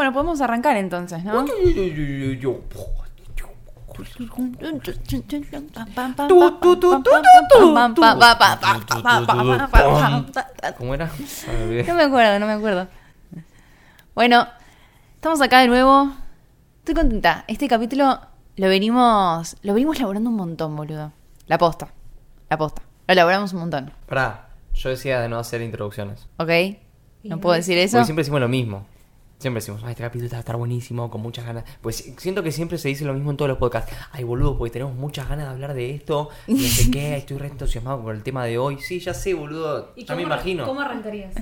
Bueno, podemos arrancar entonces, ¿no? ¿Cómo era? No me acuerdo, no me acuerdo. Bueno, estamos acá de nuevo. Estoy contenta. Este capítulo lo venimos, lo venimos elaborando un montón, boludo. La posta. La posta. Lo elaboramos un montón. Pará, yo decía de no hacer introducciones. ¿Ok? ¿No puedo decir eso? Porque siempre decimos lo mismo. Siempre decimos, ay, este capítulo está va a estar buenísimo, con muchas ganas. Pues siento que siempre se dice lo mismo en todos los podcasts. Ay, boludo, porque tenemos muchas ganas de hablar de esto. No sé qué, estoy re entusiasmado con el tema de hoy. Sí, ya sé, boludo. ¿Y Ya me imagino. ¿Cómo arrancarías?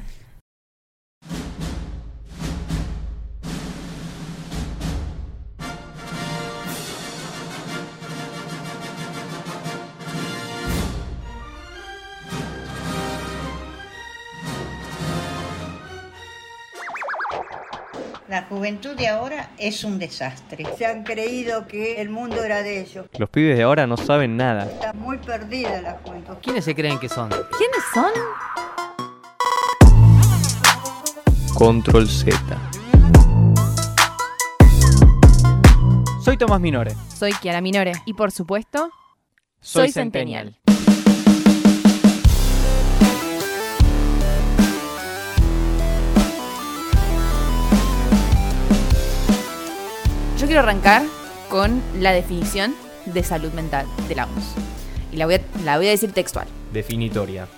La juventud de ahora es un desastre. Se han creído que el mundo era de ellos. Los pibes de ahora no saben nada. Está muy perdida la juventud. ¿Quiénes se creen que son? ¿Quiénes son? Control Z. Soy Tomás Minore. Soy Kiara Minore. Y por supuesto, Soy, Soy Centennial. Yo quiero arrancar con la definición de salud mental de la OMS. Y la voy a, la voy a decir textual. Definitoria.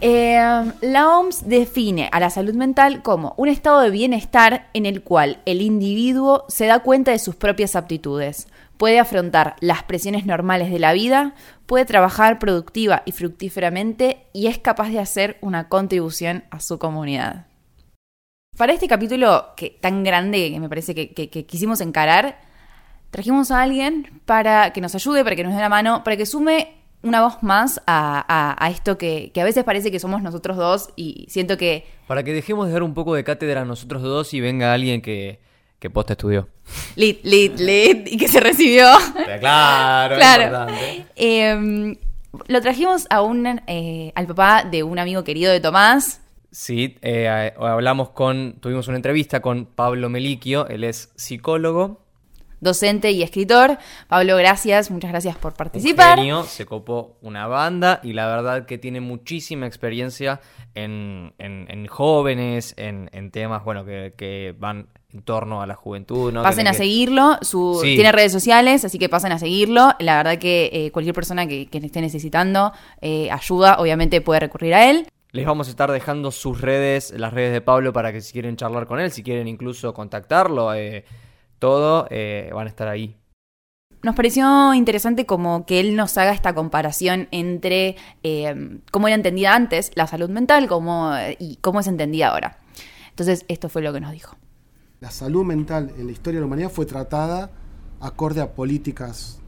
Eh, la OMS define a la salud mental como un estado de bienestar en el cual el individuo se da cuenta de sus propias aptitudes, puede afrontar las presiones normales de la vida, puede trabajar productiva y fructíferamente y es capaz de hacer una contribución a su comunidad. Para este capítulo que, tan grande que me parece que, que- que quisimos encarar, trajimos a alguien para que nos ayude, para que nos dé la mano, para que sume una voz más a, a- a esto que, que a veces parece que somos nosotros dos y siento que Para que dejemos de dar un poco de cátedra a nosotros dos y venga alguien que, que posta estudió. lit, lit, lit y que se recibió. Claro, Claro. importante. Eh, lo trajimos a un, eh, al papá de un amigo querido de Tomás. Sí, eh, hablamos con, tuvimos una entrevista con Pablo Meliquio, él es psicólogo, docente y escritor. Pablo, gracias, muchas gracias por un participar. genio, se copó una banda y la verdad que tiene muchísima experiencia en, en- en jóvenes, en, en temas, bueno, que, que van en torno a la juventud, ¿no? Pasen a que- seguirlo, su, Sí. tiene redes sociales, así que pasen a seguirlo. La verdad que eh, cualquier persona que, que esté necesitando eh, ayuda, obviamente puede recurrir a él. Les vamos a estar dejando sus redes, las redes de Pablo, para que si quieren charlar con él, si quieren incluso contactarlo, eh, todo, eh, van a estar ahí. Nos pareció interesante como que él nos haga esta comparación entre eh, cómo era entendida antes la salud mental cómo, y cómo es entendida ahora. Entonces, esto fue lo que nos dijo. La salud mental en la historia de la humanidad fue tratada acorde a políticas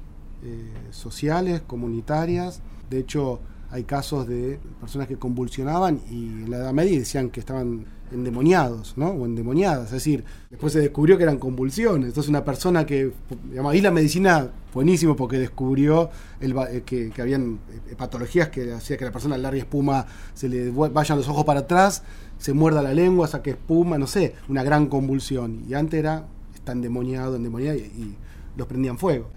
eh, sociales, comunitarias. De hecho, hay casos de personas que convulsionaban y en la Edad Media decían que estaban endemoniados, ¿no? O endemoniadas. Es decir, después se descubrió que eran convulsiones. Entonces, una persona que. Digamos, ahí la medicina, buenísimo, porque descubrió eh, que, habían eh, patologías que hacía que la persona larga espuma se le vayan los ojos para atrás, se muerda la lengua, saque espuma, no sé, una gran convulsión. Y antes era, está endemoniado, endemoniado, y, y los prendían fuego.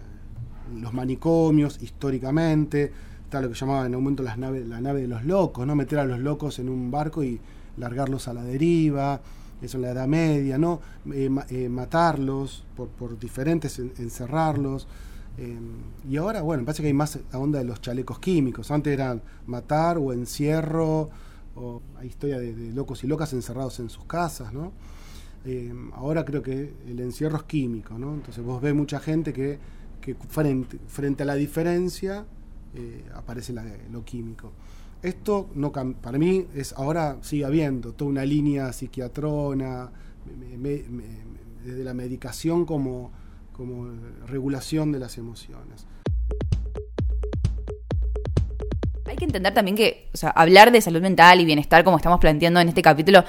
Los manicomios, históricamente, está lo que llamaban en un momento las naves, la nave de los locos, ¿no? Meter a los locos en un barco y largarlos a la deriva, eso en la Edad Media, ¿no? Eh, eh, matarlos por, por diferentes, en- encerrarlos. Eh, y ahora, bueno, parece que hay más la onda de los chalecos químicos. Antes eran matar o encierro, o hay historia de, locos y locas encerrados en sus casas, ¿no? Ahora creo que el encierro es químico, ¿no? Entonces vos ves mucha gente que, que frente, frente a la diferencia eh, aparece la- lo químico. Esto no para mí es ahora sigue habiendo toda una línea psiquiatrona, me- me- me- me- desde la medicación como, como regulación de las emociones. Hay que entender también que, o sea, hablar de salud mental y bienestar como estamos planteando en este capítulo,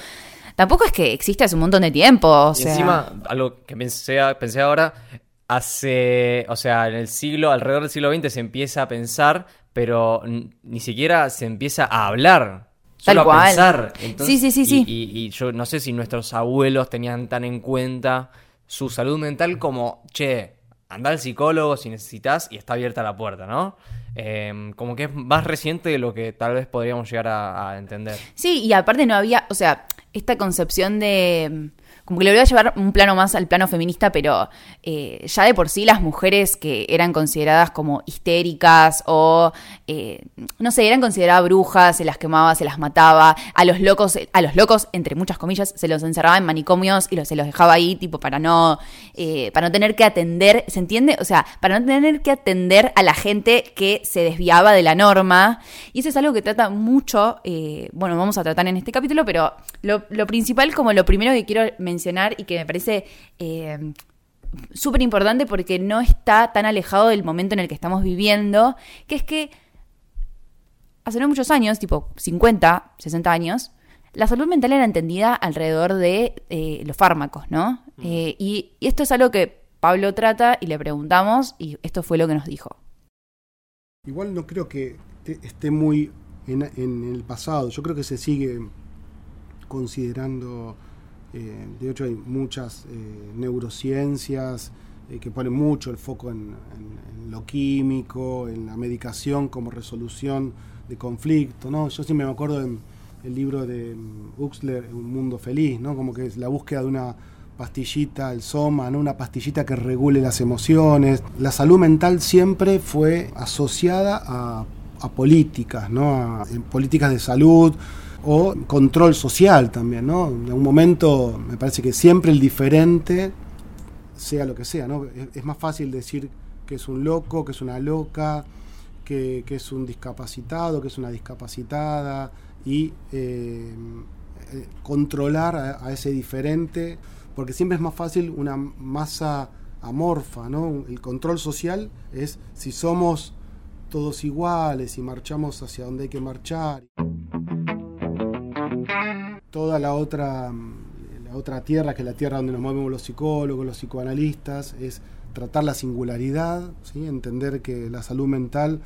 tampoco es que existe hace un montón de tiempo. O y sea, encima, algo que pensé, pensé ahora, hace, o sea, en el siglo, alrededor del siglo XX se empieza a pensar, pero ni siquiera se empieza a hablar Tal Solo a pensar. Entonces, sí, sí, sí, Y, sí. y- y yo no sé si nuestros abuelos tenían tan en cuenta su salud mental como, che, anda al psicólogo si necesitas y está abierta la puerta, ¿no? Eh, como que es más reciente de lo que tal vez podríamos llegar a, a entender. Sí, y aparte no había, o sea, esta concepción de... Como que le voy a llevar un plano más al plano feminista, pero eh, ya de por sí las mujeres que eran consideradas como histéricas o, eh, no sé, eran consideradas brujas, se las quemaba, se las mataba, a los locos, a los locos, entre muchas comillas, se los encerraba en manicomios y se los dejaba ahí, tipo, para no, eh, para no tener que atender, ¿se entiende? O sea, para no tener que atender a la gente que se desviaba de la norma. Y eso es algo que trata mucho, bueno, vamos a tratar en este capítulo, pero lo, lo principal, como lo primero que quiero mencionar y que me parece eh, súper importante porque no está tan alejado del momento en el que estamos viviendo, que es que hace no muchos años, tipo 50, 60 años, la salud mental era entendida alrededor de eh, los fármacos, ¿no? Eh, y, y esto es algo que Pablo trata y le preguntamos y esto fue lo que nos dijo. Igual no creo que te- esté muy en, en el pasado. Yo creo que se sigue considerando. De hecho, hay muchas eh, neurociencias eh, que ponen mucho el foco en, lo químico, en la medicación como resolución de conflicto. ¿no? Yo siempre me acuerdo en el libro de mm, Huxley, Un Mundo Feliz, ¿no? como que es la búsqueda de una pastillita, el soma, ¿no? una pastillita que regule las emociones. La salud mental siempre fue asociada a, políticas, ¿no? a, políticas de salud o control social también. ¿no? En algún momento me parece que siempre el diferente, sea lo que sea, ¿no? es, más fácil decir que es un loco, que es una loca, que, que es un discapacitado, que es una discapacitada y eh, eh, controlar a ese diferente, porque siempre es más fácil una masa amorfa, ¿no? El control social es si somos todos iguales y marchamos hacia donde hay que marchar. Toda la otra, mm, la otra tierra, que es la tierra donde nos movemos los psicólogos, los psicoanalistas, es tratar la singularidad, ¿sí? entender que la salud mental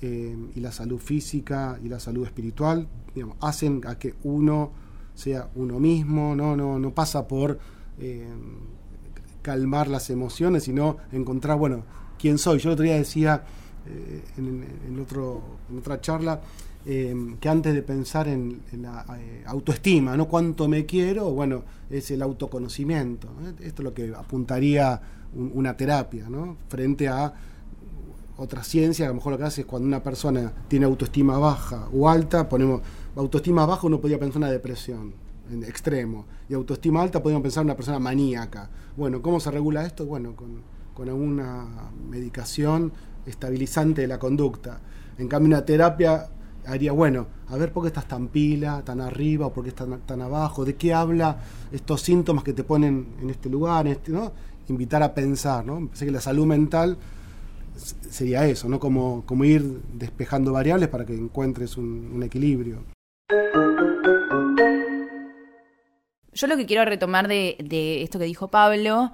eh, y la salud física y la salud espiritual digamos, hacen a que uno sea uno mismo, no, no, no pasa por eh, calmar las emociones, sino encontrar, bueno, quién soy. Yo el otro día decía eh, en, en otro, en otra charla eh, que antes de pensar en, la eh, autoestima, ¿no? Cuánto me quiero, bueno, es el autoconocimiento. Esto es lo que apuntaría un- una terapia, ¿no? Frente a otra ciencia, a lo mejor lo que hace es cuando una persona tiene autoestima baja o alta, ponemos autoestima baja, uno podría pensar en una depresión en extremo, y autoestima alta podríamos pensar en una persona maníaca. Bueno, ¿cómo se regula esto? Bueno, con, con alguna medicación estabilizante de la conducta. En cambio, una terapia haría, bueno, a ver por qué estás tan pila, tan arriba, o por qué estás tan abajo, de qué habla estos síntomas que te ponen en este lugar, este, ¿no? Invitar a pensar, ¿no? Pensé que la salud mental sería eso, ¿no? Como, como ir despejando variables para que encuentres un, equilibrio. Yo lo que quiero retomar de, de esto que dijo Pablo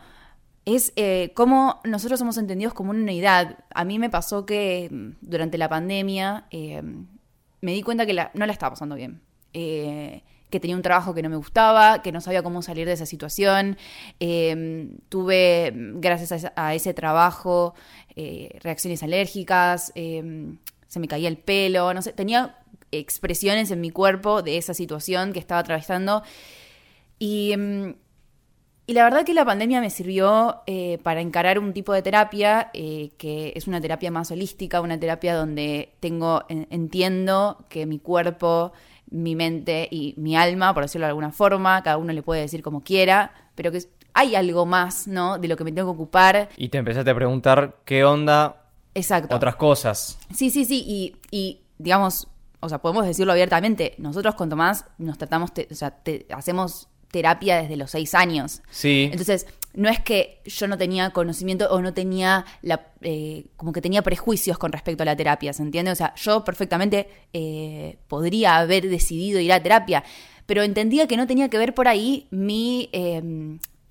es eh, cómo nosotros somos entendidos como una unidad. A mí me pasó que mm, durante la pandemia eh, me di cuenta que la- no la estaba pasando bien. Eh, que tenía un trabajo que no me gustaba, que no sabía cómo salir de esa situación. Eh, tuve, gracias a ese, trabajo, eh, reacciones alérgicas, eh, se me caía el pelo, no sé, tenía expresiones en mi cuerpo de esa situación que estaba atravesando. Y, mm, y la verdad que la pandemia me sirvió eh, para encarar un tipo de terapia eh, que es una terapia más holística, una terapia donde tengo, en- entiendo que mi cuerpo, mi mente y mi alma, por decirlo de alguna forma, cada uno le puede decir como quiera, pero que hay algo más, ¿no? De lo que me tengo que ocupar. Y te empezaste a preguntar qué onda Exacto. otras cosas. Sí, sí, sí, y, y, digamos, o sea, podemos decirlo abiertamente, nosotros con Tomás nos tratamos, te- o sea, te- hacemos terapia desde los seis años. Sí. Entonces, no es que yo no tenía conocimiento o no tenía la, eh, como que tenía prejuicios con respecto a la terapia, ¿se entiende? O sea, yo perfectamente eh, podría haber decidido ir a terapia, pero entendía que no tenía que ver por ahí mi, eh,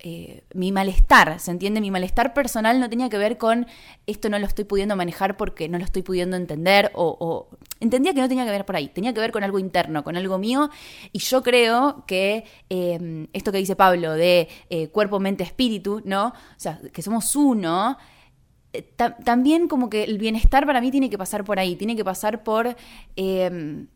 eh, mi malestar, ¿se entiende? Mi malestar personal no tenía que ver con esto no lo estoy pudiendo manejar porque no lo estoy pudiendo entender o, o- entendía que no tenía que ver por ahí, tenía que ver con algo interno, con algo mío y yo creo que eh, esto que dice Pablo de eh, cuerpo, mente, espíritu, ¿no? O sea, que somos uno. eh, ta- también como que el bienestar para mí tiene que pasar por ahí, tiene que pasar por eh,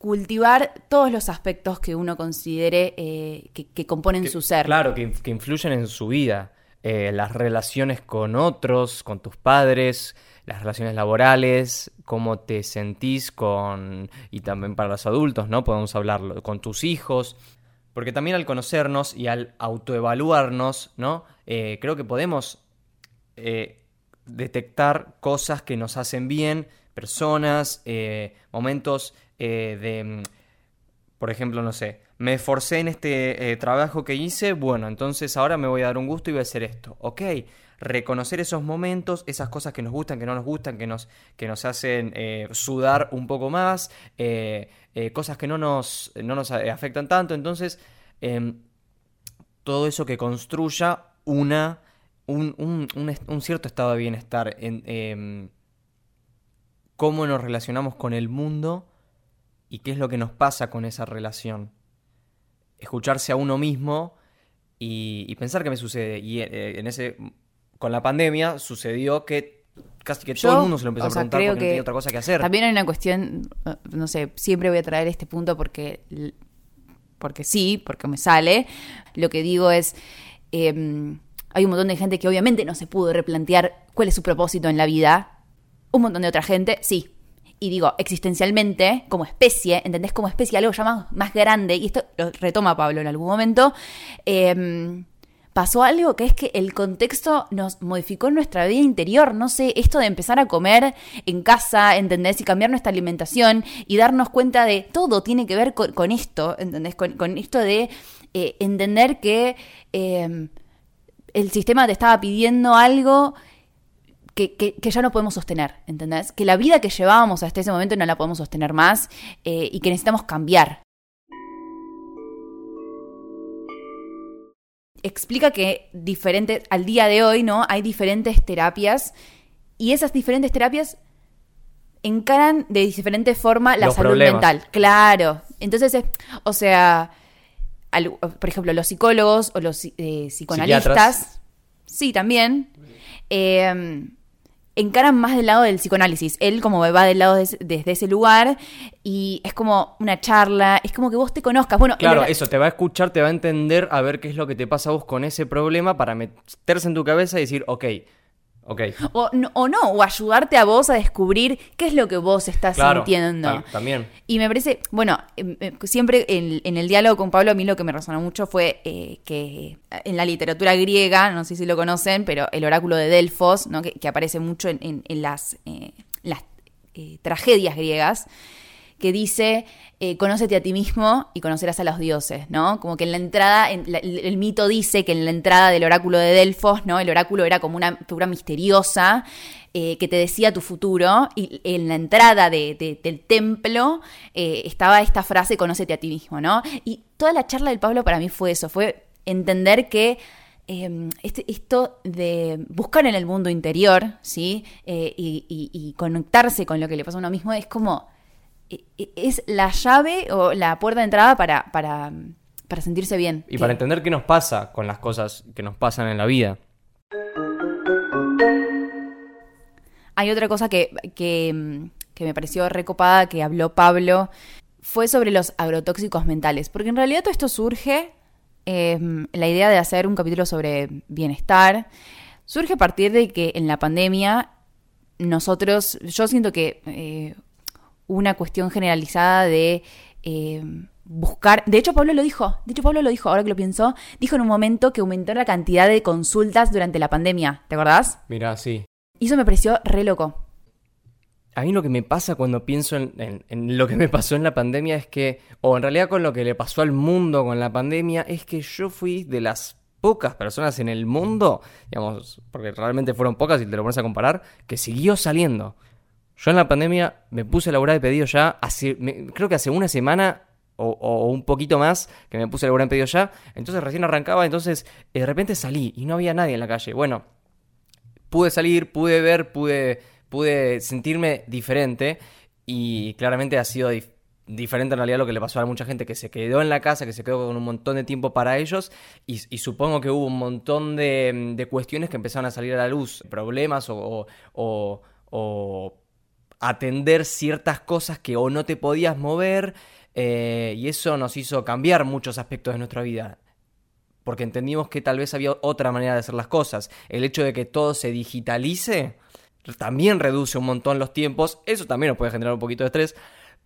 cultivar todos los aspectos que uno considere eh, que, que componen su ser. Claro, que, que influyen en su vida. Eh, las relaciones con otros, con tus padres, las relaciones laborales, cómo te sentís con... Y también para los adultos, ¿no? Podemos hablarlo con tus hijos. Porque también al conocernos y al autoevaluarnos, ¿no? Eh, creo que podemos detectar cosas que nos hacen bien, personas, momentos eh, de, mm, por ejemplo, no sé, me esforcé en este eh, trabajo que hice, bueno, entonces ahora me voy a dar un gusto y voy a hacer esto, ok. Reconocer esos momentos, esas cosas que nos gustan, que no nos gustan, que nos, que nos hacen eh, sudar un poco más, cosas que no nos, no nos afectan tanto. Entonces, em, todo eso que construya una, un, un- un un cierto estado de bienestar en em, cómo nos relacionamos con el mundo y qué es lo que nos pasa con esa relación. Escucharse a uno mismo y, y pensar qué me sucede. Y eh, en ese, con la pandemia sucedió que casi que todo el mundo se lo empezó o a preguntar creo porque no tenía otra cosa que hacer. También hay una cuestión, eh, no sé, siempre voy a traer este punto porque, porque sí, porque me sale. Lo que digo es, eh, hay un montón de gente que obviamente no se pudo replantear cuál es su propósito en la vida. Un montón de otra gente, sí. Y digo, existencialmente, como especie, ¿entendés? Como especie, algo ya más, grande, y esto lo retoma Pablo en algún momento, eh, pasó algo que es que el contexto nos modificó nuestra vida interior. No sé, esto de empezar a comer en casa, ¿entendés? Y cambiar nuestra alimentación y darnos cuenta de todo tiene que ver con, esto, ¿entendés? Con, con esto de eh, entender que eh, el sistema te estaba pidiendo algo que, que- que ya no podemos sostener, ¿entendés? Que la vida que llevábamos hasta ese momento no la podemos sostener más eh, y que necesitamos cambiar. Explica que diferentes, al día de hoy, ¿no? Hay diferentes terapias y esas diferentes terapias encaran de diferente forma la Los salud problemas. mental. Claro. Entonces, es- o sea, al- por ejemplo, los psicólogos o los eh, psicoanalistas, Psiquiatras. sí, también, eh, encaran más del lado del psicoanálisis. Él como va del lado de- desde ese lugar y es como una charla, es como que vos te conozcas. Bueno, Claro, eso, te va a escuchar, te va a entender a ver qué es lo que te pasa a vos con ese problema para meterse en tu cabeza y decir, ok, ok. O, no- o no, o ayudarte a vos a descubrir qué es lo que vos estás Claro, sintiendo. también. Y me parece, bueno, em, em, siempre en, en el diálogo con Pablo a mí lo que me resonó mucho fue eh, que en la literatura griega, no sé si lo conocen, pero el oráculo de Delfos, ¿no? que, que aparece mucho en, en- en las, eh, las eh, tragedias griegas, que dice, eh, conócete a ti mismo y conocerás a los dioses, ¿no? Como que en la entrada, el, mito dice que en la entrada del oráculo de Delfos, ¿no? El oráculo era como una figura misteriosa eh, que te decía tu futuro y en la entrada de- de- del templo eh, estaba esta frase, conócete a ti mismo, ¿no? Y toda la charla del Pablo para mí fue eso, fue entender que eh, este- esto de buscar en el mundo interior, ¿sí? Y, conectarse con lo que le pasa a uno mismo es como, es la llave o la puerta de entrada para, para, para sentirse bien. Y Que- para entender qué nos pasa con las cosas que nos pasan en la vida. Hay otra cosa que, que, que me pareció recopada que habló Pablo, fue sobre los agrotóxicos mentales, porque en realidad todo esto surge, eh, la idea de hacer un capítulo sobre bienestar, surge a partir de que en la pandemia nosotros, yo siento que eh, una cuestión generalizada de eh, buscar, de hecho Pablo lo dijo, de hecho Pablo lo dijo, ahora que lo pienso, dijo en un momento que aumentó la cantidad de consultas durante la pandemia, ¿te acordás? Mira, sí. Y eso me pareció re loco. A mí lo que me pasa cuando pienso en, en- en lo que me pasó en la pandemia es que, o en realidad con lo que le pasó al mundo con la pandemia, es que yo fui de las pocas personas en el mundo, digamos, porque realmente fueron pocas y te lo pones a comparar, que siguió saliendo. Yo en la pandemia me puse a laburar de pedido ya, creo que hace una semana o, un poquito más, que me puse el buen pedido ya. Entonces recién arrancaba, entonces eh, de repente salí y no había nadie en la calle. Bueno, pude salir, pude ver, pude, pude sentirme diferente y claramente ha sido dif- diferente en realidad lo que le pasó a mucha gente que se quedó en la casa, que se quedó con un montón de tiempo para ellos y, supongo que hubo un montón de, cuestiones que empezaron a salir a la luz, problemas o atender ciertas cosas que o no te podías mover eh, y eso nos hizo cambiar muchos aspectos de nuestra vida porque entendimos que tal vez había otra manera de hacer las cosas. El hecho de que todo se digitalice también reduce un montón los tiempos. Eso también nos puede generar un poquito de estrés,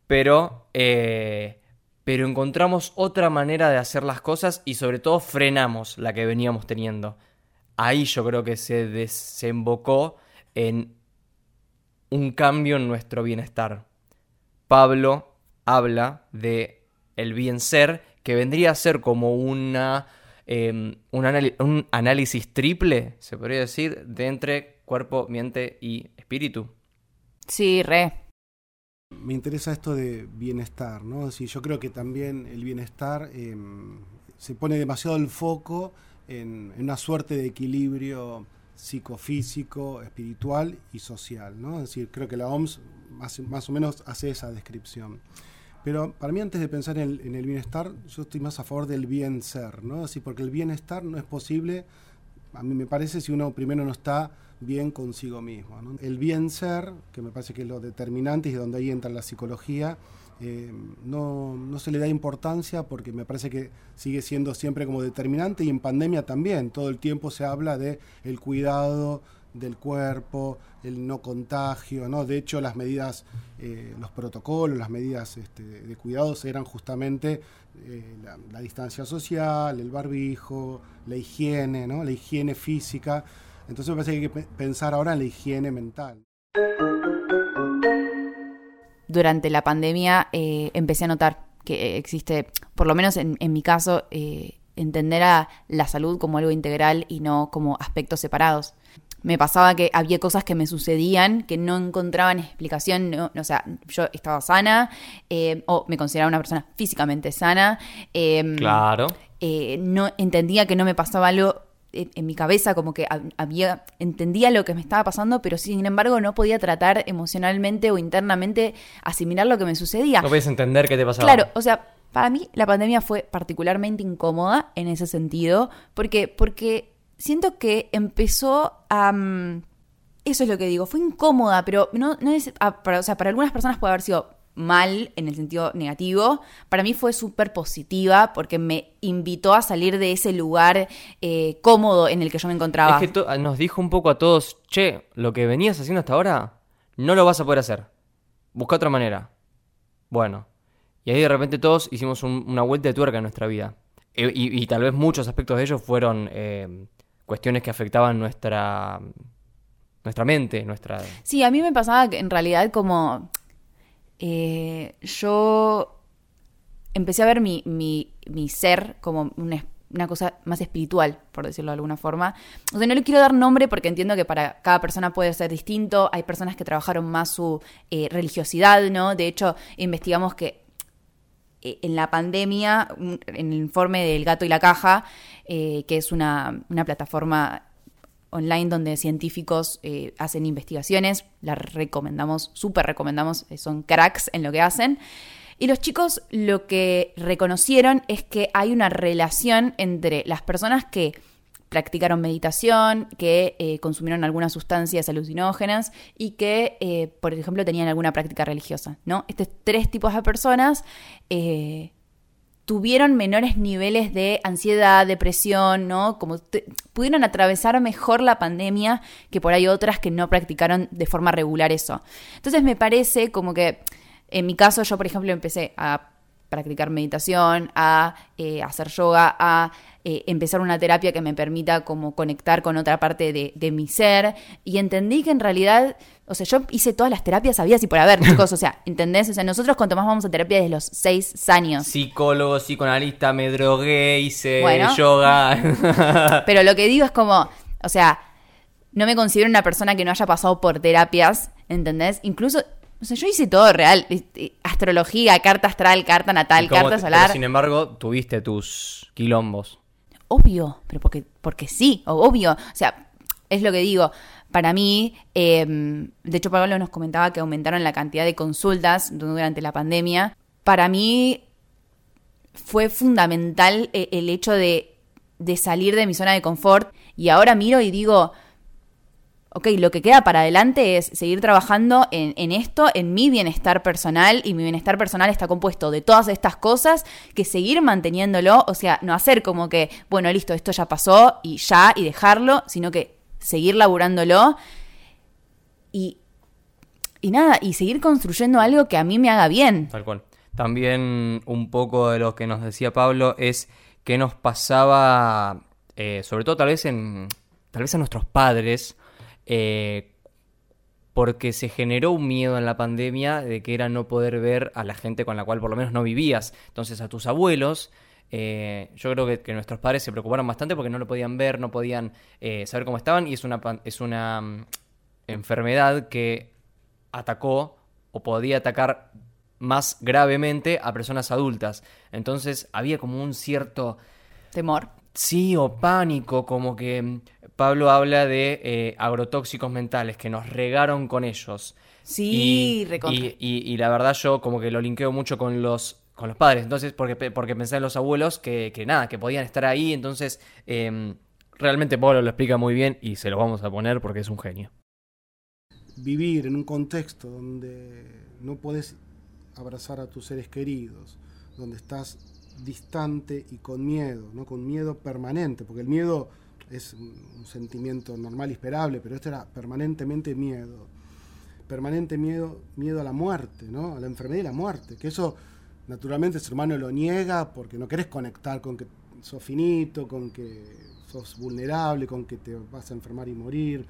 pero, eh, pero encontramos otra manera de hacer las cosas y sobre todo frenamos la que veníamos teniendo. Ahí yo creo que se desembocó en un cambio en nuestro bienestar. Pablo habla de el bien ser, que vendría a ser como una, eh, un, análisis triple, se podría decir, de entre cuerpo, mente y espíritu. Sí, re. Me interesa esto de bienestar, ¿no? Es decir, yo creo que también el bienestar eh, se pone demasiado el foco en, en una suerte de equilibrio psicofísico, espiritual y social, ¿no? Es decir, creo que la OMS más, más o menos hace esa descripción. Pero para mí antes de pensar en el, en el bienestar, yo estoy más a favor del bien ser, ¿no? Decir, porque el bienestar no es posible, a mí me parece, si uno primero no está bien consigo mismo. El bien ser, que me parece que es lo determinante y donde ahí entra la psicología, eh, no, no se le da importancia porque me parece que sigue siendo siempre como determinante y en pandemia también. Todo el tiempo se habla de el cuidado del cuerpo, el no contagio, ¿no? De hecho, las medidas, eh, los protocolos, las medidas este, de cuidados eran justamente eh, la, distancia social, el barbijo, la higiene, ¿no? La higiene física. Entonces me parece que hay que pe- pensar ahora en la higiene mental. Durante la pandemia eh, empecé a notar que existe, por lo menos en, en mi caso, eh, entender a la salud como algo integral y no como aspectos separados. Me pasaba que había cosas que me sucedían que no encontraban explicación, no, o sea, yo estaba sana eh, o me consideraba una persona físicamente sana. eh, Claro. eh, no entendía que no me pasaba algo en, en mi cabeza, como que hab- había entendía lo que me estaba pasando, pero sin embargo no podía tratar emocionalmente o internamente asimilar lo que me sucedía. No puedes entender qué te pasaba. Claro, o sea, para mí la pandemia fue particularmente incómoda en ese sentido, porque porque siento que empezó a mm, eso es lo que digo, fue incómoda, pero no, no es, para, o sea, para algunas personas puede haber sido mal en el sentido negativo. Para mí fue súper positiva porque me invitó a salir de ese lugar eh, cómodo en el que yo me encontraba. Es que nos dijo un poco a todos, che, lo que venías haciendo hasta ahora, no lo vas a poder hacer. Busca otra manera. Bueno. Y ahí de repente todos hicimos un- una vuelta de tuerca en nuestra vida. E- Y, y tal vez muchos aspectos de ellos fueron eh, cuestiones que afectaban nuestra, nuestra mente, nuestra... Sí, a mí me pasaba que en realidad como eh, yo empecé a ver mi, mi, ser como una, cosa más espiritual, por decirlo de alguna forma. O sea, no le quiero dar nombre porque entiendo que para cada persona puede ser distinto. Hay personas que trabajaron más su eh, religiosidad, ¿no? De hecho, investigamos que eh, en la pandemia, en el informe del gato y la caja, que es una, una plataforma online donde científicos eh, hacen investigaciones, la recomendamos, súper recomendamos, eh, son cracks en lo que hacen. Y los chicos lo que reconocieron es que hay una relación entre las personas que practicaron meditación, que eh, consumieron algunas sustancias alucinógenas y que, por ejemplo, tenían alguna práctica religiosa, ¿no? Estos tres tipos de personas tuvieron menores niveles de ansiedad, depresión, ¿no? Como pudieron atravesar mejor la pandemia que por ahí otras que no practicaron de forma regular eso. Entonces me parece como que, en mi caso, yo por ejemplo empecé a practicar meditación, a eh, hacer yoga, a eh, empezar una terapia que me permita como conectar con otra parte de, de mi ser y entendí que en realidad, o sea, yo hice todas las terapias habías y por haber, chicos, o sea, ¿entendés? O sea, nosotros con Tomás vamos a terapia desde los seis años. Psicólogo, psicoanalista, me drogué, hice Bueno. yoga. Pero lo que digo es como, o sea, no me considero una persona que no haya pasado por terapias, ¿entendés? Incluso, O sea, yo hice todo real. este, Astrología, carta astral, carta natal, ¿Y cómo carta solar. pero, sin embargo, tuviste tus quilombos. Obvio, pero porque, porque sí, obvio. O sea, es lo que digo. Para mí, eh, de hecho, Pablo nos comentaba que aumentaron la cantidad de consultas durante la pandemia. Para mí fue fundamental eh, el hecho de, de salir de mi zona de confort. Y ahora miro y digo, ok, lo que queda para adelante es seguir trabajando en, en esto, en mi bienestar personal, y mi bienestar personal está compuesto de todas estas cosas, que seguir manteniéndolo, o sea, no hacer como que, bueno, listo, esto ya pasó y ya, y dejarlo, sino que seguir laburándolo y, y nada, y seguir construyendo algo que a mí me haga bien. Tal cual. También un poco de lo que nos decía Pablo es que nos pasaba, eh, sobre todo tal vez en, tal vez a nuestros padres, eh, porque se generó un miedo en la pandemia de que era no poder ver a la gente con la cual por lo menos no vivías. Entonces a tus abuelos, eh, yo creo que, que nuestros padres se preocuparon bastante porque no lo podían ver, no podían eh, saber cómo estaban y es una, es una mm, enfermedad que atacó o podía atacar más gravemente a personas adultas. Entonces había como un cierto Temor. Sí, o pánico, como que mm, Pablo habla de eh, agrotóxicos mentales que nos regaron con ellos. Sí, y, y, y- y la verdad yo como que lo linkeo mucho con los con los padres, entonces porque, porque pensé en los abuelos que, que nada, que podían estar ahí, entonces em, realmente Pablo lo explica muy bien y se lo vamos a poner porque es un genio. vivir en un contexto donde no puedes abrazar a tus seres queridos, donde estás distante y con miedo, ¿no? con miedo permanente, porque el miedo es un sentimiento normal y esperable, pero esto era permanentemente miedo. Permanente miedo, miedo a la muerte, ¿no? a la enfermedad y la muerte, que eso naturalmente el ser humano lo niega porque no querés conectar con que sos finito, con que sos vulnerable, con que te vas a enfermar y morir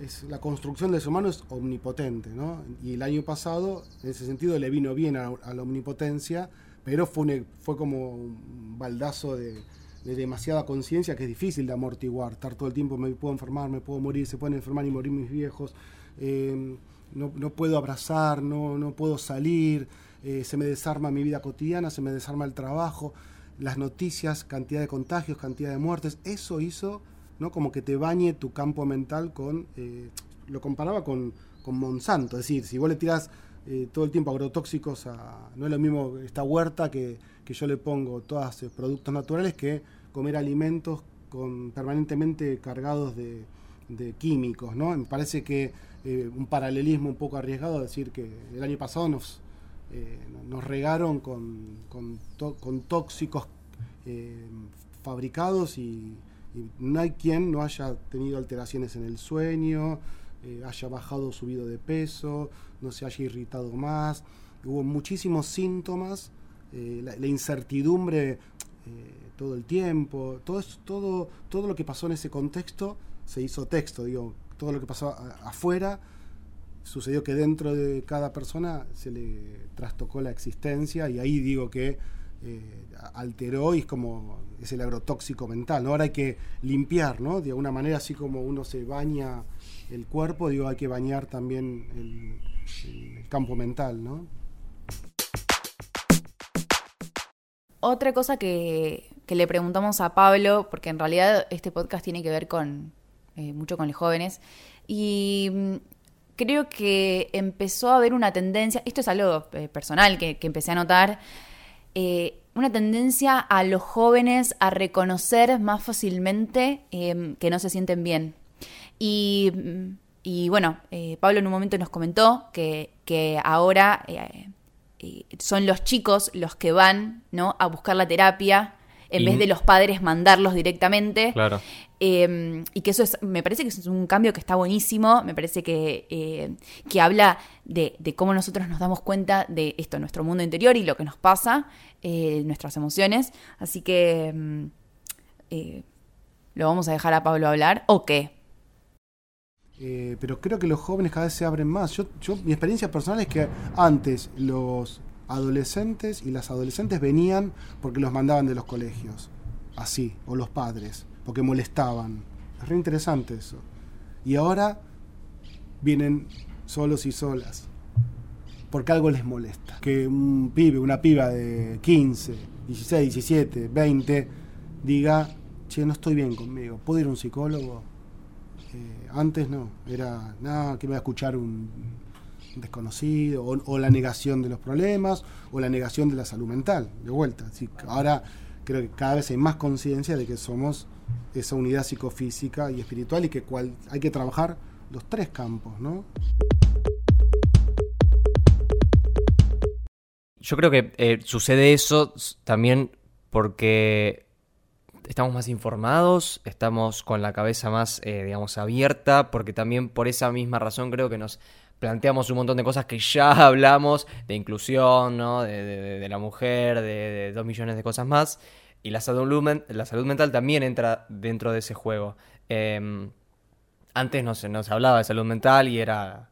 es, la construcción del ser humano es omnipotente, ¿no? Y el año pasado, en ese sentido, le vino bien a, la omnipotencia, pero fue, un- fue como un baldazo de, de demasiada conciencia que es difícil de amortiguar. Estar todo el tiempo, me puedo enfermar, me puedo morir, se pueden enfermar y morir mis viejos, eh, no, no puedo abrazar, no, no puedo salir, eh, se me desarma mi vida cotidiana, se me desarma el trabajo, las noticias, cantidad de contagios, cantidad de muertes. Eso hizo ¿no? Como que te bañe tu campo mental con, eh, lo comparaba con, con Monsanto, es decir, si vos le tirás todo el tiempo agrotóxicos a, no es lo mismo esta huerta que, que yo le pongo todos eh, productos naturales que comer alimentos permanentemente cargados de, químicos, ¿no? Me parece que eh, un paralelismo un poco arriesgado decir que el año pasado nos, eh, nos regaron con, con, tóxicos eh, fabricados y, no hay quien no haya tenido alteraciones en el sueño, haya bajado o subido de peso, no se haya irritado más. Hubo muchísimos síntomas, la, la incertidumbre eh, todo el tiempo, todo, todo, todo lo que pasó en ese contexto se hizo texto, digo, todo lo que pasó afuera sucedió que dentro de cada persona se le trastocó la existencia y ahí digo que eh, alteró y es como es el agrotóxico mental. Ahora hay que limpiar, ¿no? De alguna manera, así como uno se baña el cuerpo, digo, hay que bañar también el, el campo mental, ¿no? Otra cosa que, le preguntamos a Pablo, porque en realidad este podcast tiene que ver con eh, mucho con los jóvenes, y mm, creo que empezó a haber una tendencia, esto es algo eh, personal que, empecé a notar, eh, una tendencia a los jóvenes a reconocer más fácilmente eh, que no se sienten bien. Y, mm, bueno, Pablo en un momento nos comentó que ahora eh, son los chicos los que van ¿no? a buscar la terapia en Y- vez de los padres mandarlos directamente. Claro. Eh, y que eso es, me parece que es un cambio que está buenísimo, me parece que, eh, que habla de, de cómo nosotros nos damos cuenta de esto, nuestro mundo interior y lo que nos pasa, eh, nuestras emociones. Así que eh, lo vamos a dejar a Pablo hablar. ¿O qué? Eh, pero creo que los jóvenes cada vez se abren más. Yo, yo, mi experiencia personal es que antes los adolescentes y las adolescentes venían porque los mandaban de los colegios, así, o los padres, porque molestaban. Es re interesante eso. Y ahora vienen solos y solas, porque algo les molesta. Que un pibe, una piba de 15, 16, 17, 20, diga, che, no estoy bien conmigo, ¿puedo ir a un psicólogo? Antes no, era, nada, que me va a escuchar un desconocido, o, la negación de los problemas, o la negación de la salud mental, de vuelta. Así ahora creo que cada vez hay más conciencia de que somos esa unidad psicofísica y espiritual y que cual, hay que trabajar los tres campos, ¿no? Yo creo que eh, sucede eso también porque estamos más informados, estamos con la cabeza más, eh, digamos, abierta, porque también por esa misma razón creo que nos planteamos un montón de cosas que ya hablamos, de inclusión, ¿no? de, de- de- de la mujer, de, de dos millones de cosas más, y la salud, la salud mental también entra dentro de ese juego. Em, antes no se, no se hablaba de salud mental y era...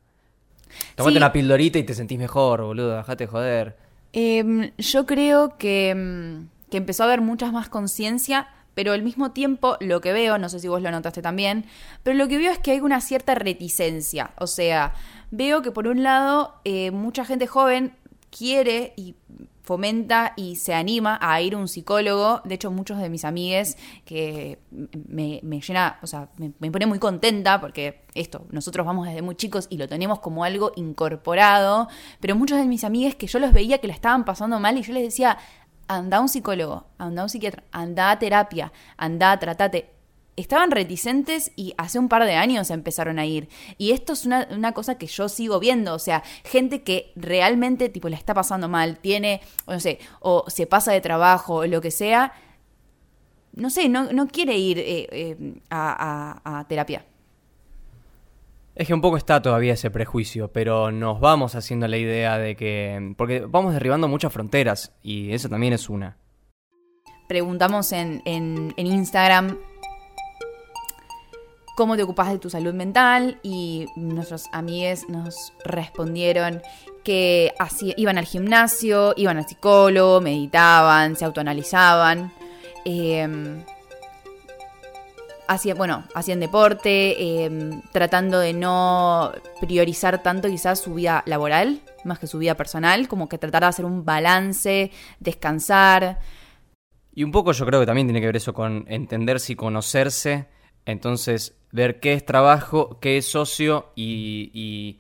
Tomate Sí. una pildorita y te sentís mejor, boludo, dejate de joder. Em, yo creo que, em, que empezó a haber muchas más conciencia, pero al mismo tiempo lo que veo, no sé si vos lo notaste también, pero lo que veo es que hay una cierta reticencia. O sea, veo que por un lado eh, mucha gente joven quiere y fomenta y se anima a ir a un psicólogo. De hecho, muchos de mis amigues que me, me llena, o sea, me, me pone muy contenta porque esto, nosotros vamos desde muy chicos y lo tenemos como algo incorporado, pero muchos de mis amigues que yo los veía que la estaban pasando mal y yo les decía, anda a un psicólogo, anda a un psiquiatra, anda a terapia, anda, tratate. Estaban reticentes y hace un par de años empezaron a ir. Y esto es una, una cosa que yo sigo viendo. O sea, gente que realmente tipo la está pasando mal, tiene, o no sé, o se pasa de trabajo, o lo que sea. No sé, no, no quiere ir eh, eh, a, a- a terapia. Es que un poco está todavía ese prejuicio, pero nos vamos haciendo la idea de que... Porque vamos derribando muchas fronteras y eso también es una. preguntamos en, en- Instagram cómo te ocupas de tu salud mental y nuestros amigues nos respondieron que así, iban al gimnasio, iban al psicólogo, meditaban, se autoanalizaban, eh, hacían, bueno, hacían deporte, eh, tratando de no priorizar tanto quizás su vida laboral más que su vida personal, como que tratar de hacer un balance, descansar, Y un poco yo creo que también tiene que ver eso con entenderse y conocerse. Entonces, ver qué es trabajo, qué es socio y,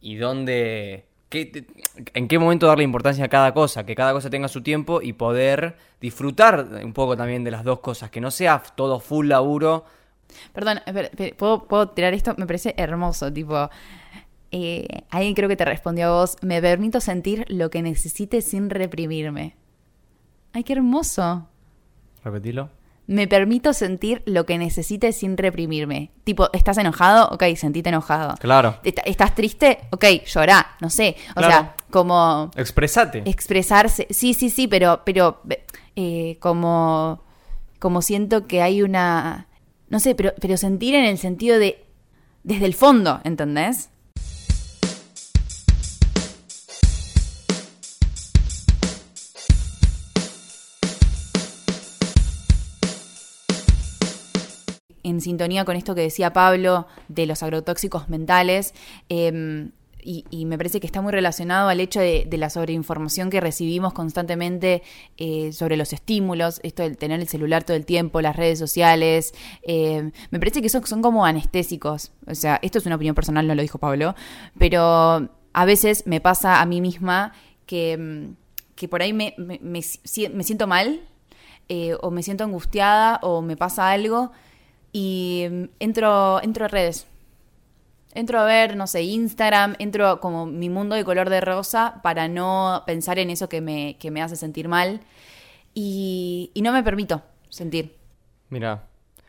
y dónde... qué te- en qué momento darle importancia a cada cosa, que cada cosa tenga su tiempo y poder disfrutar un poco también de las dos cosas, que no sea todo full laburo. Perdón, espera, ¿puedo, puedo tirar esto? Me parece hermoso, tipo... eh, alguien creo que te respondió a vos, me permito sentir lo que necesite sin reprimirme. Ay, qué hermoso. Repetilo. Me permito sentir lo que necesite sin reprimirme. Tipo, ¿estás enojado? Ok, sentite enojado. Claro. Est- ¿Estás triste? Ok, llorá, no sé. O Claro. sea, como Expresate. expresarse. Sí, sí, sí, pero, pero eh, como, como siento que hay una. No sé, pero, pero sentir en el sentido de. desde el fondo, ¿entendés? En sintonía con esto que decía Pablo de los agrotóxicos mentales, eh, y, me parece que está muy relacionado al hecho de, de la sobreinformación que recibimos constantemente eh, sobre los estímulos, esto del tener el celular todo el tiempo, las redes sociales. eh, me parece que son, son como anestésicos. O sea, esto es una opinión personal, no lo dijo Pablo, pero a veces me pasa a mí misma que, mm, que por ahí me, me siento mal eh, o me siento angustiada o me pasa algo y mm, entro, entro a redes. Entro a ver, no sé, Instagram, entro como mi mundo de color de rosa para no pensar en eso que me, que me hace sentir mal y, y no me permito sentir. Mira,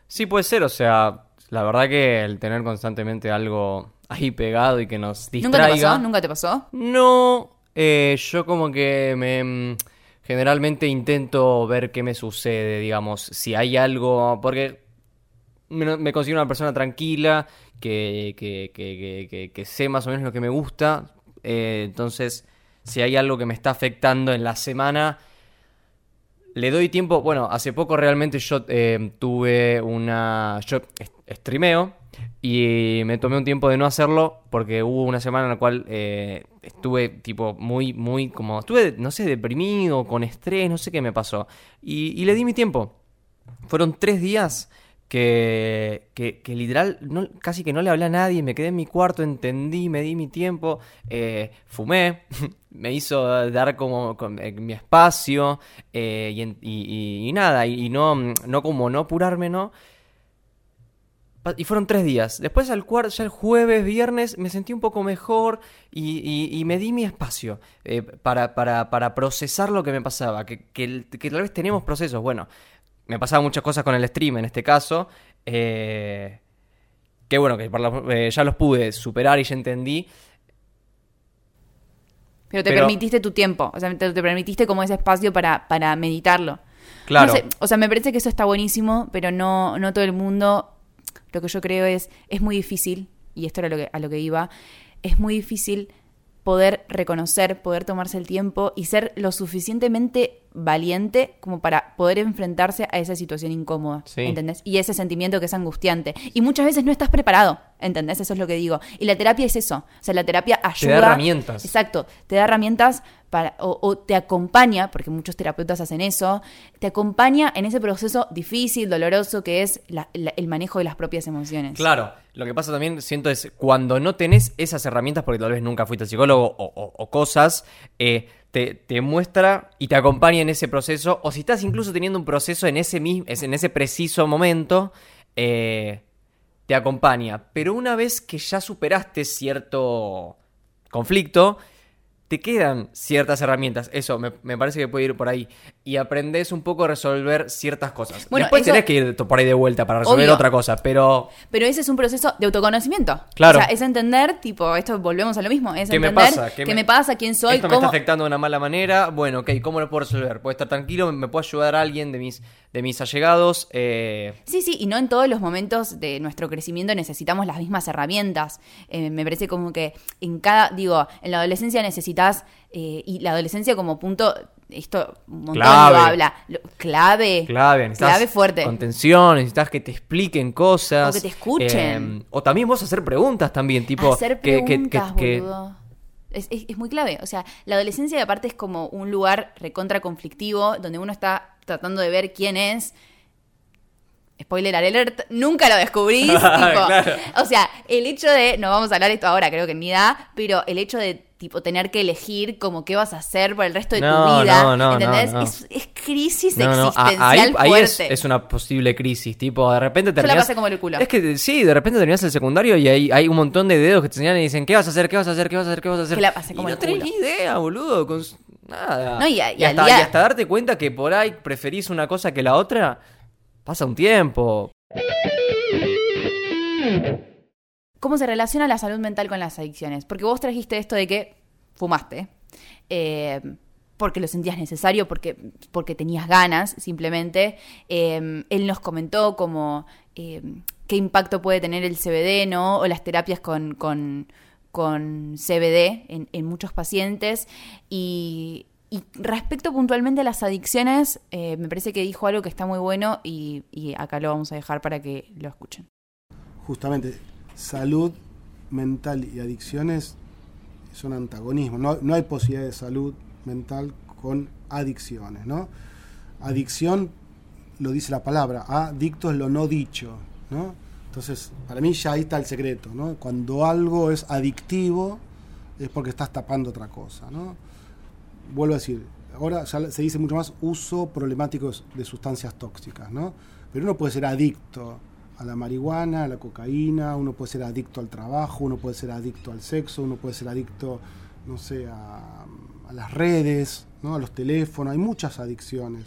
sí puede ser, o sea, la verdad que el tener constantemente algo ahí pegado y que nos ¿Nunca te distraiga. pasó? ¿Nunca te pasó? No, eh, yo como que me mm, generalmente intento ver qué me sucede, digamos, si hay algo, porque me, me considero una persona tranquila, que, que, que, que, sé más o menos lo que me gusta, eh, entonces si hay algo que me está afectando en la semana, le doy tiempo, bueno, hace poco realmente yo eh, tuve una... Yo streameo y me tomé un tiempo de no hacerlo porque hubo una semana en la cual eh, estuve tipo muy, muy como, estuve, no sé, deprimido, con estrés, no sé qué me pasó. Y le di mi tiempo. Fueron tres días que, que, que literal no, casi que no le hablé a nadie, me quedé en mi cuarto, entendí, me di mi tiempo, eh, fumé, me hizo dar como eh, mi espacio eh, y, nada, y, no, no como no apurarme, ¿no? Y fueron tres días. Después al cuarto, ya el jueves, viernes, me sentí un poco mejor y, me di mi espacio para, para, para procesar lo que me pasaba. Que, que, que tal vez tenemos procesos. Bueno, me pasaban muchas cosas con el stream en este caso. eh, que bueno, que la- eh, ya los pude superar y ya entendí. Pero te Pero- permitiste tu tiempo, o sea, te, te permitiste como ese espacio para, para meditarlo. Claro. No sé, o sea, me parece que eso está buenísimo, pero no, no todo el mundo, lo que yo creo es, es muy difícil, y esto era lo que, a lo que iba, es muy difícil poder reconocer, poder tomarse el tiempo y ser lo suficientemente valiente como para poder enfrentarse a esa situación incómoda, Sí. ¿entendés? Y ese sentimiento que es angustiante. Y muchas veces no estás preparado, ¿entendés? Eso es lo que digo. Y la terapia es eso. O sea, la terapia ayuda... herramientas. Exacto, te da herramientas para, o, o te acompaña, porque muchos terapeutas hacen eso, te acompaña en ese proceso difícil, doloroso que es la- la- el manejo de las propias emociones. Claro, lo que pasa también, siento, es cuando no tenés esas herramientas, porque tal vez nunca fuiste psicólogo o, o- o cosas, eh, te, muestra y te acompaña en ese proceso, o si estás incluso teniendo un proceso en ese, mismo, en ese preciso momento, eh, te acompaña. Pero una vez que ya superaste cierto conflicto, te quedan ciertas herramientas. Eso, me, me parece que puede ir por ahí. Y aprendes un poco a resolver ciertas cosas. Bueno, Después eso- tenés que ir por ahí de vuelta para resolver Obvio. otra cosa, pero... Pero ese es un proceso de autoconocimiento. Claro. O sea, es entender, tipo, esto volvemos a lo mismo, es ¿Qué me entender pasa? qué, me... pasa, quién soy, Esto me cómo... está afectando de una mala manera. Bueno, ok, ¿cómo lo puedo resolver? ¿Puedo estar tranquilo? ¿Me puedo ayudar a alguien de mis, de mis allegados? Eh, Sí, sí, y no en todos los momentos de nuestro crecimiento necesitamos las mismas herramientas. Eh, me parece como que en cada, digo, en la adolescencia necesitas, eh, y la adolescencia como punto, esto un montón Clave. lo habla, lo- clave, clave, clave fuerte. Contención, necesitas que te expliquen cosas. O que te escuchen. eh, o también vos hacer preguntas también, tipo... Hacer que- que- que- preguntas, que-. Es, es- es muy clave. O sea, la adolescencia aparte es como un lugar recontra conflictivo donde uno está tratando de ver quién es. Spoiler alert, nunca lo descubrís. tipo, Claro. O sea, el hecho de, no vamos a hablar de esto ahora, creo que ni da, pero el hecho de tipo tener que elegir como qué vas a hacer por el resto de No, tu vida, no, no, ¿entendés? no, no. Es, es crisis existencial ahí, ahí es, fuerte. es una posible crisis, tipo, de repente Yo la pasé como el culo. Es que sí, de repente terminás el secundario y hay, hay un montón de dedos que te señalan y dicen, ¿qué vas a hacer? ¿Qué vas a hacer? ¿Qué vas a hacer? ¿Qué vas a hacer? Que la pasé como y el no tenés ni idea, boludo, con nada. No, y a- y hasta, día- y hasta darte cuenta que por ahí preferís una cosa que la otra, pasa un tiempo. ¿Cómo se relaciona la salud mental con las adicciones? Porque vos trajiste esto de que fumaste, eh, porque lo sentías necesario, porque, porque tenías ganas, simplemente. Eh, él nos comentó como eh, qué impacto puede tener el CBD, ¿no? O las terapias con, con, con CBD en, en muchos pacientes. Y, respecto puntualmente a las adicciones, me parece que dijo algo que está muy bueno y, y acá lo vamos a dejar para que lo escuchen. justamente salud mental y adicciones son antagonismos. No, no hay posibilidad de salud mental con adicciones, ¿no? Adicción lo dice la palabra, adicto es lo no dicho, ¿no? Entonces, para mí ya ahí está el secreto, ¿no? Cuando algo es adictivo es porque estás tapando otra cosa, ¿no? Vuelvo a decir, ahora ya se dice mucho más uso problemático de sustancias tóxicas, ¿no? Pero uno puede ser adicto a la marihuana, a la cocaína, uno puede ser adicto al trabajo, uno puede ser adicto al sexo, uno puede ser adicto, no sé, a, las redes, ¿no? a los teléfonos, hay muchas adicciones.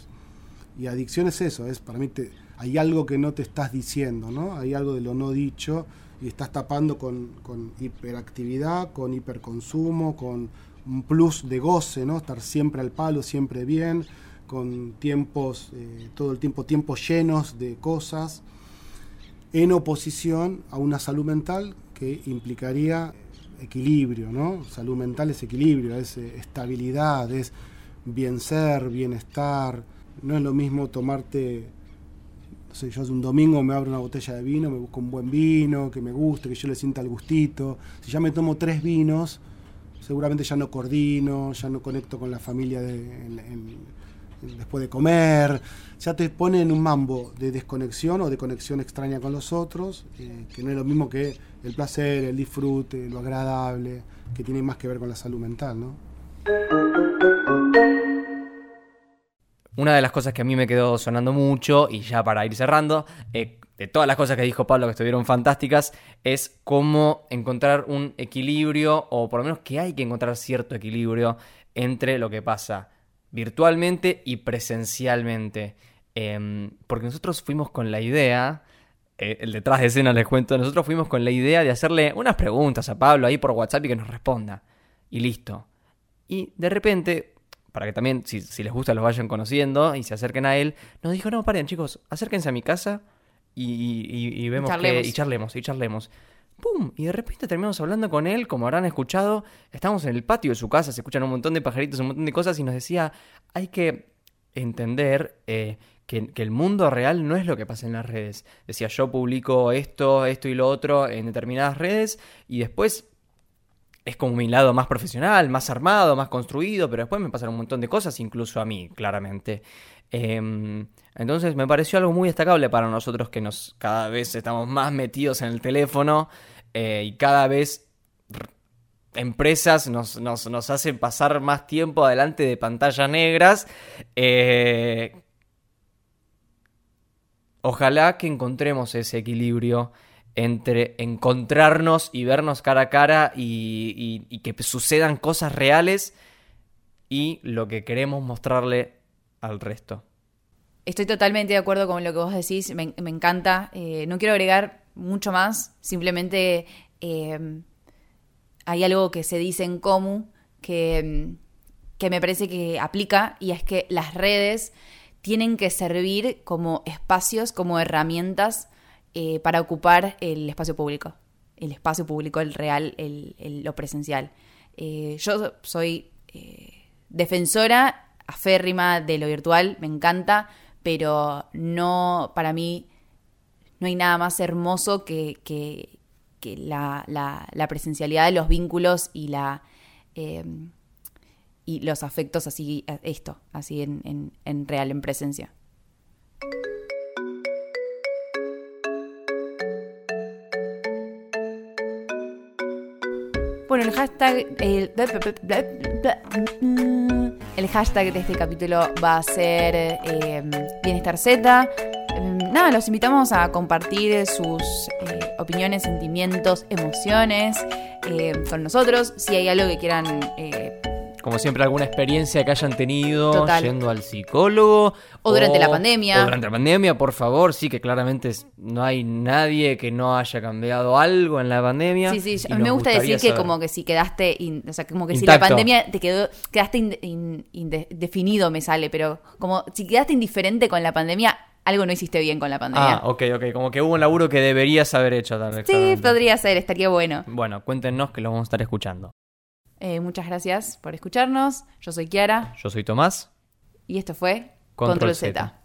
Y adicción es eso, es para mí te- hay algo que no te estás diciendo, ¿no? Hay algo de lo no dicho y estás tapando con, con hiperactividad, con hiperconsumo, con un plus de goce, ¿no? Estar siempre al palo, siempre bien, con tiempos, eh, todo el tiempo, tiempos llenos de cosas, en oposición a una salud mental que implicaría equilibrio, ¿no? Salud mental es equilibrio, es eh, estabilidad, es bien ser, bienestar. No es lo mismo tomarte Entonces yo un domingo me abro una botella de vino, me busco un buen vino, que me guste, que yo le sienta el gustito. Si ya me tomo tres vinos, seguramente ya no coordino, ya no conecto con la familia de- después de comer. Ya te pone en un mambo de desconexión o de conexión extraña con los otros, eh, que no es lo mismo que el placer, el disfrute, lo agradable, que tiene más que ver con la salud mental, ¿no? Una de las cosas que a mí me quedó sonando mucho, y ya para ir cerrando, eh, de todas las cosas que dijo Pablo que estuvieron fantásticas, es cómo encontrar un equilibrio, o por lo menos que hay que encontrar cierto equilibrio entre lo que pasa virtualmente y presencialmente. Em, porque nosotros fuimos con la idea, eh, el detrás de escena les cuento, nosotros fuimos con la idea de hacerle unas preguntas a Pablo ahí por WhatsApp y que nos responda. Y listo. Y de repente, para que también, si, si les gusta, los vayan conociendo y se acerquen a él, nos dijo, no, paren chicos, acérquense a mi casa y, y- y vemos Charlemos. que... Y charlemos, y charlemos. ¡Pum! Y de repente terminamos hablando con él, como habrán escuchado, estamos en el patio de su casa, se escuchan un montón de pajaritos, un montón de cosas, y nos decía, hay que entender eh, que, que el mundo real no es lo que pasa en las redes. Decía, yo publico esto, esto y lo otro en determinadas redes, y después es como mi lado más profesional, más armado, más construido, pero después me pasan un montón de cosas, incluso a mí, claramente. Em, entonces me pareció algo muy destacable para nosotros que nos cada vez estamos más metidos en el teléfono eh, y cada vez empresas nos, nos, nos hacen pasar más tiempo adelante de pantallas negras. Eh, ojalá que encontremos ese equilibrio entre encontrarnos y vernos cara a cara y, y- y que sucedan cosas reales y lo que queremos mostrarle al resto. Estoy totalmente de acuerdo con lo que vos decís, me, encanta. Eh, no quiero agregar mucho más, simplemente eh, hay algo que se dice en Comu que, mm, que me parece que aplica y es que las redes tienen que servir como espacios, como herramientas eh, para ocupar el espacio público, el espacio público, el real, el, lo presencial. Eh, yo soy defensora aférrima de lo virtual, me encanta, pero no, para mí, no hay nada más hermoso que, que- la, la- presencialidad de los vínculos y la eh, y los afectos así, eh, esto, así en, en- en real, en presencia. Bueno, el hashtag. El hashtag de este capítulo va a ser eh, Bienestar Z. Eh, Nada, los invitamos a compartir sus eh, opiniones, sentimientos, emociones eh, con nosotros. Si hay algo que quieran eh, Como siempre, alguna experiencia que hayan tenido Total. yendo al psicólogo. O durante la pandemia. O durante la pandemia, por favor. Sí, que claramente no hay nadie que no haya cambiado algo en la pandemia. Sí, sí, a mí me gusta decir que como que si quedaste, in- o sea, como que si la pandemia te quedó, quedaste in- in- indefinido me sale, pero como si quedaste indiferente con la pandemia, algo no hiciste bien con la pandemia. Ah, ok, ok. Como que hubo un laburo que deberías haber hecho, tal vez. sí, podría ser, estaría bueno. Bueno, cuéntenos que lo vamos a estar escuchando. Eh, muchas gracias por escucharnos. Yo soy Kiara Yo soy Tomás. y esto fue Control Control, Z. Z.